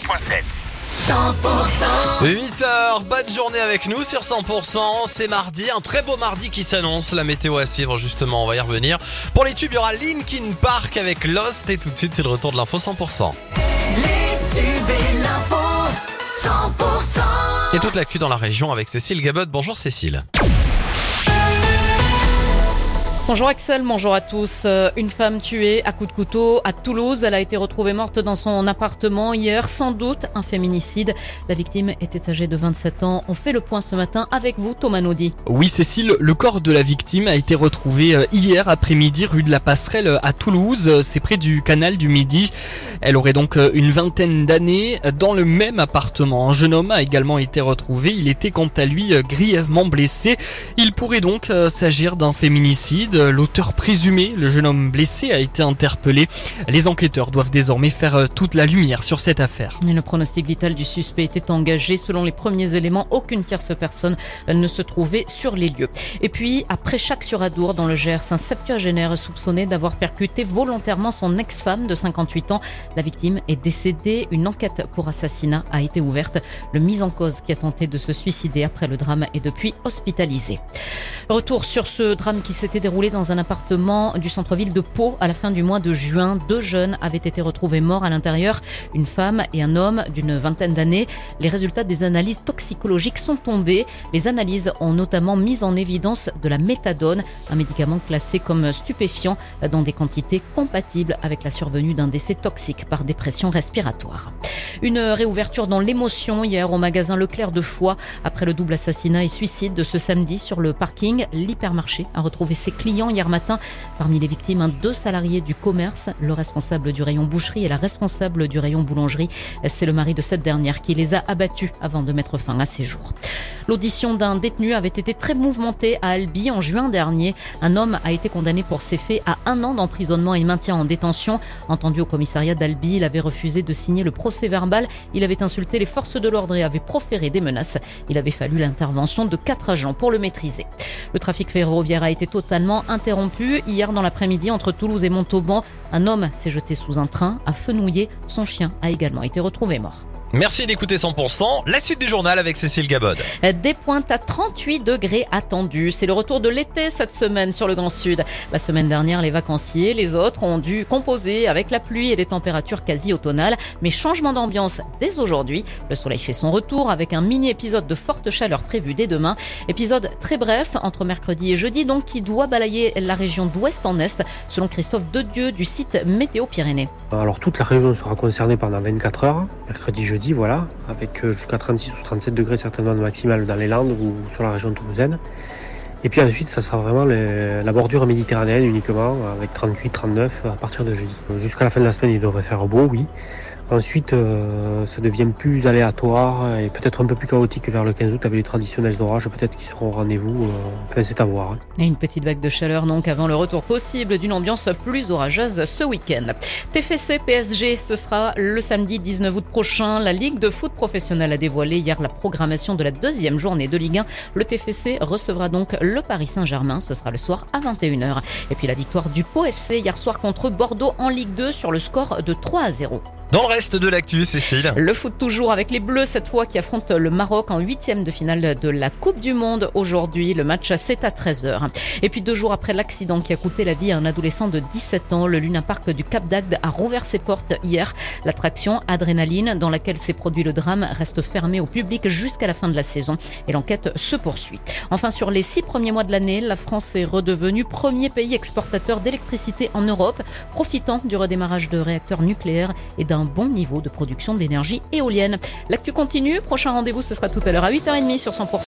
103.7. 8h, bonne journée avec nous sur 100%, c'est mardi, un très beau mardi qui s'annonce, la météo à suivre justement, on va y revenir. Pour les tubes, il y aura Linkin Park avec Lost et tout de suite c'est le retour de l'info 100%. Les tubes et l'info 100% Et toute l'actu dans la région avec Cécile Gabot, bonjour Cécile. Bonjour Axel, bonjour à tous. Euh, Une femme tuée à coups de couteau à Toulouse. Elle a été retrouvée morte dans son appartement hier. Sans doute un féminicide. La victime était âgée de 27 ans. On fait le point ce matin avec vous, Thomas Naudy. Oui, Cécile, le corps de la victime a été retrouvé euh, hier après-midi rue de la Passerelle euh, à Toulouse. C'est près du canal du Midi. Elle aurait donc une vingtaine d'années dans le même appartement. Un jeune homme a également été retrouvé. Il était quant à lui grièvement blessé. Il pourrait donc s'agir d'un féminicide. L'auteur présumé, le jeune homme blessé, a été interpellé. Les enquêteurs doivent désormais faire euh, toute la lumière sur cette affaire. Et Le pronostic vital du suspect était engagé. Selon les premiers éléments, aucune tierce personne ne se trouvait sur les lieux. Et puis, après chaque sur Adour, dans le Gers, un septuagénaire soupçonné d'avoir percuté volontairement son ex-femme de 58 ans. La victime est décédée. Une enquête pour assassinat a été ouverte. Le mis en cause qui a tenté de se suicider après le drame est depuis hospitalisé. Retour sur ce drame qui s'était déroulé dans un appartement du centre-ville de Pau à la fin du mois de juin. Deux jeunes avaient été retrouvés morts à l'intérieur, une femme et un homme d'une vingtaine d'années. Les résultats des analyses toxicologiques sont tombés. Les analyses ont notamment mis en évidence de la méthadone, un médicament classé comme stupéfiant dans des quantités compatibles avec la survenue d'un décès toxique par dépression respiratoire. Une réouverture dans l'émotion hier au magasin Leclerc de Foix après le double assassinat et suicide de ce samedi sur le parking. L'hypermarché a retrouvé ses clients hier matin. Parmi les victimes, deux salariés du commerce, le responsable du rayon boucherie et la responsable du rayon boulangerie. C'est le mari de cette dernière qui les a abattus avant de mettre fin à ses jours. L'audition d'un détenu avait été très mouvementée à Albi en juin dernier. Un homme a été condamné pour ces faits à un an d'emprisonnement et maintien en détention. Entendu au commissariat d'Albi, il avait refusé de signer le procès verbal. Il avait insulté les forces de l'ordre et avait proféré des menaces. Il avait fallu l'intervention de quatre agents pour le maîtriser. Le trafic ferroviaire a été totalement interrompu. Hier dans l'après-midi, entre Toulouse et Montauban, un homme s'est jeté sous un train, a fenouillé. Son chien a également été retrouvé mort. Merci d'écouter 100%, la suite du journal avec Cécile Gabod. Des pointes à 38 degrés attendus. C'est le retour de l'été cette semaine sur le Grand Sud. La semaine dernière, les vacanciers, les autres, ont dû composer avec la pluie et des températures quasi automnales. Mais changement d'ambiance dès aujourd'hui. Le soleil fait son retour avec un mini-épisode de forte chaleur prévu dès demain. Épisode très bref, entre mercredi et jeudi, donc, qui doit balayer la région d'ouest en est, selon Christophe Dedieu du site Météo Pyrénées. Alors toute la région sera concernée pendant 24 heures, mercredi, jeudi, voilà, avec euh, jusqu'à 36 ou 37 degrés certainement de maximal dans les Landes ou sur la région toulousaine. Et puis ensuite, ça sera vraiment la bordure méditerranéenne uniquement, avec 38-39 à partir de jeudi. Jusqu'à la fin de la semaine, il devrait faire beau, oui. Ensuite, euh, ça devient plus aléatoire et peut-être un peu plus chaotique vers le 15 août avec les traditionnels orages, peut-être qui seront au rendez-vous. euh, Enfin, c'est à voir. hein. Et une petite vague de chaleur donc avant le retour possible d'une ambiance plus orageuse ce week-end. TFC PSG, ce sera le samedi 19 août prochain. La Ligue de foot professionnelle a dévoilé hier la programmation de la deuxième journée de Ligue 1. Le TFC recevra donc le Paris Saint-Germain. Ce sera le soir à 21h. Et puis la victoire du Pau FC hier soir contre Bordeaux en Ligue 2 sur le score de 3 à 0. Dans le reste de l'actu, Cécile. Le foot toujours avec les Bleus cette fois qui affrontent le Maroc en huitième de finale de la Coupe du Monde aujourd'hui. Le match c'est à 13h. Et puis deux jours après l'accident qui a coûté la vie à un adolescent de 17 ans, le Luna Park du Cap d'Agde a rouvert ses portes hier. L'attraction Adrénaline dans laquelle s'est produit le drame reste fermée au public jusqu'à la fin de la saison et l'enquête se poursuit. Enfin sur les six premiers mois de l'année, la France est redevenue premier pays exportateur d'électricité en Europe, profitant du redémarrage de réacteurs nucléaires et d'un bon niveau de production d'énergie éolienne. L'actu continue. Prochain rendez-vous, ce sera tout à l'heure à 8h30 sur 100%.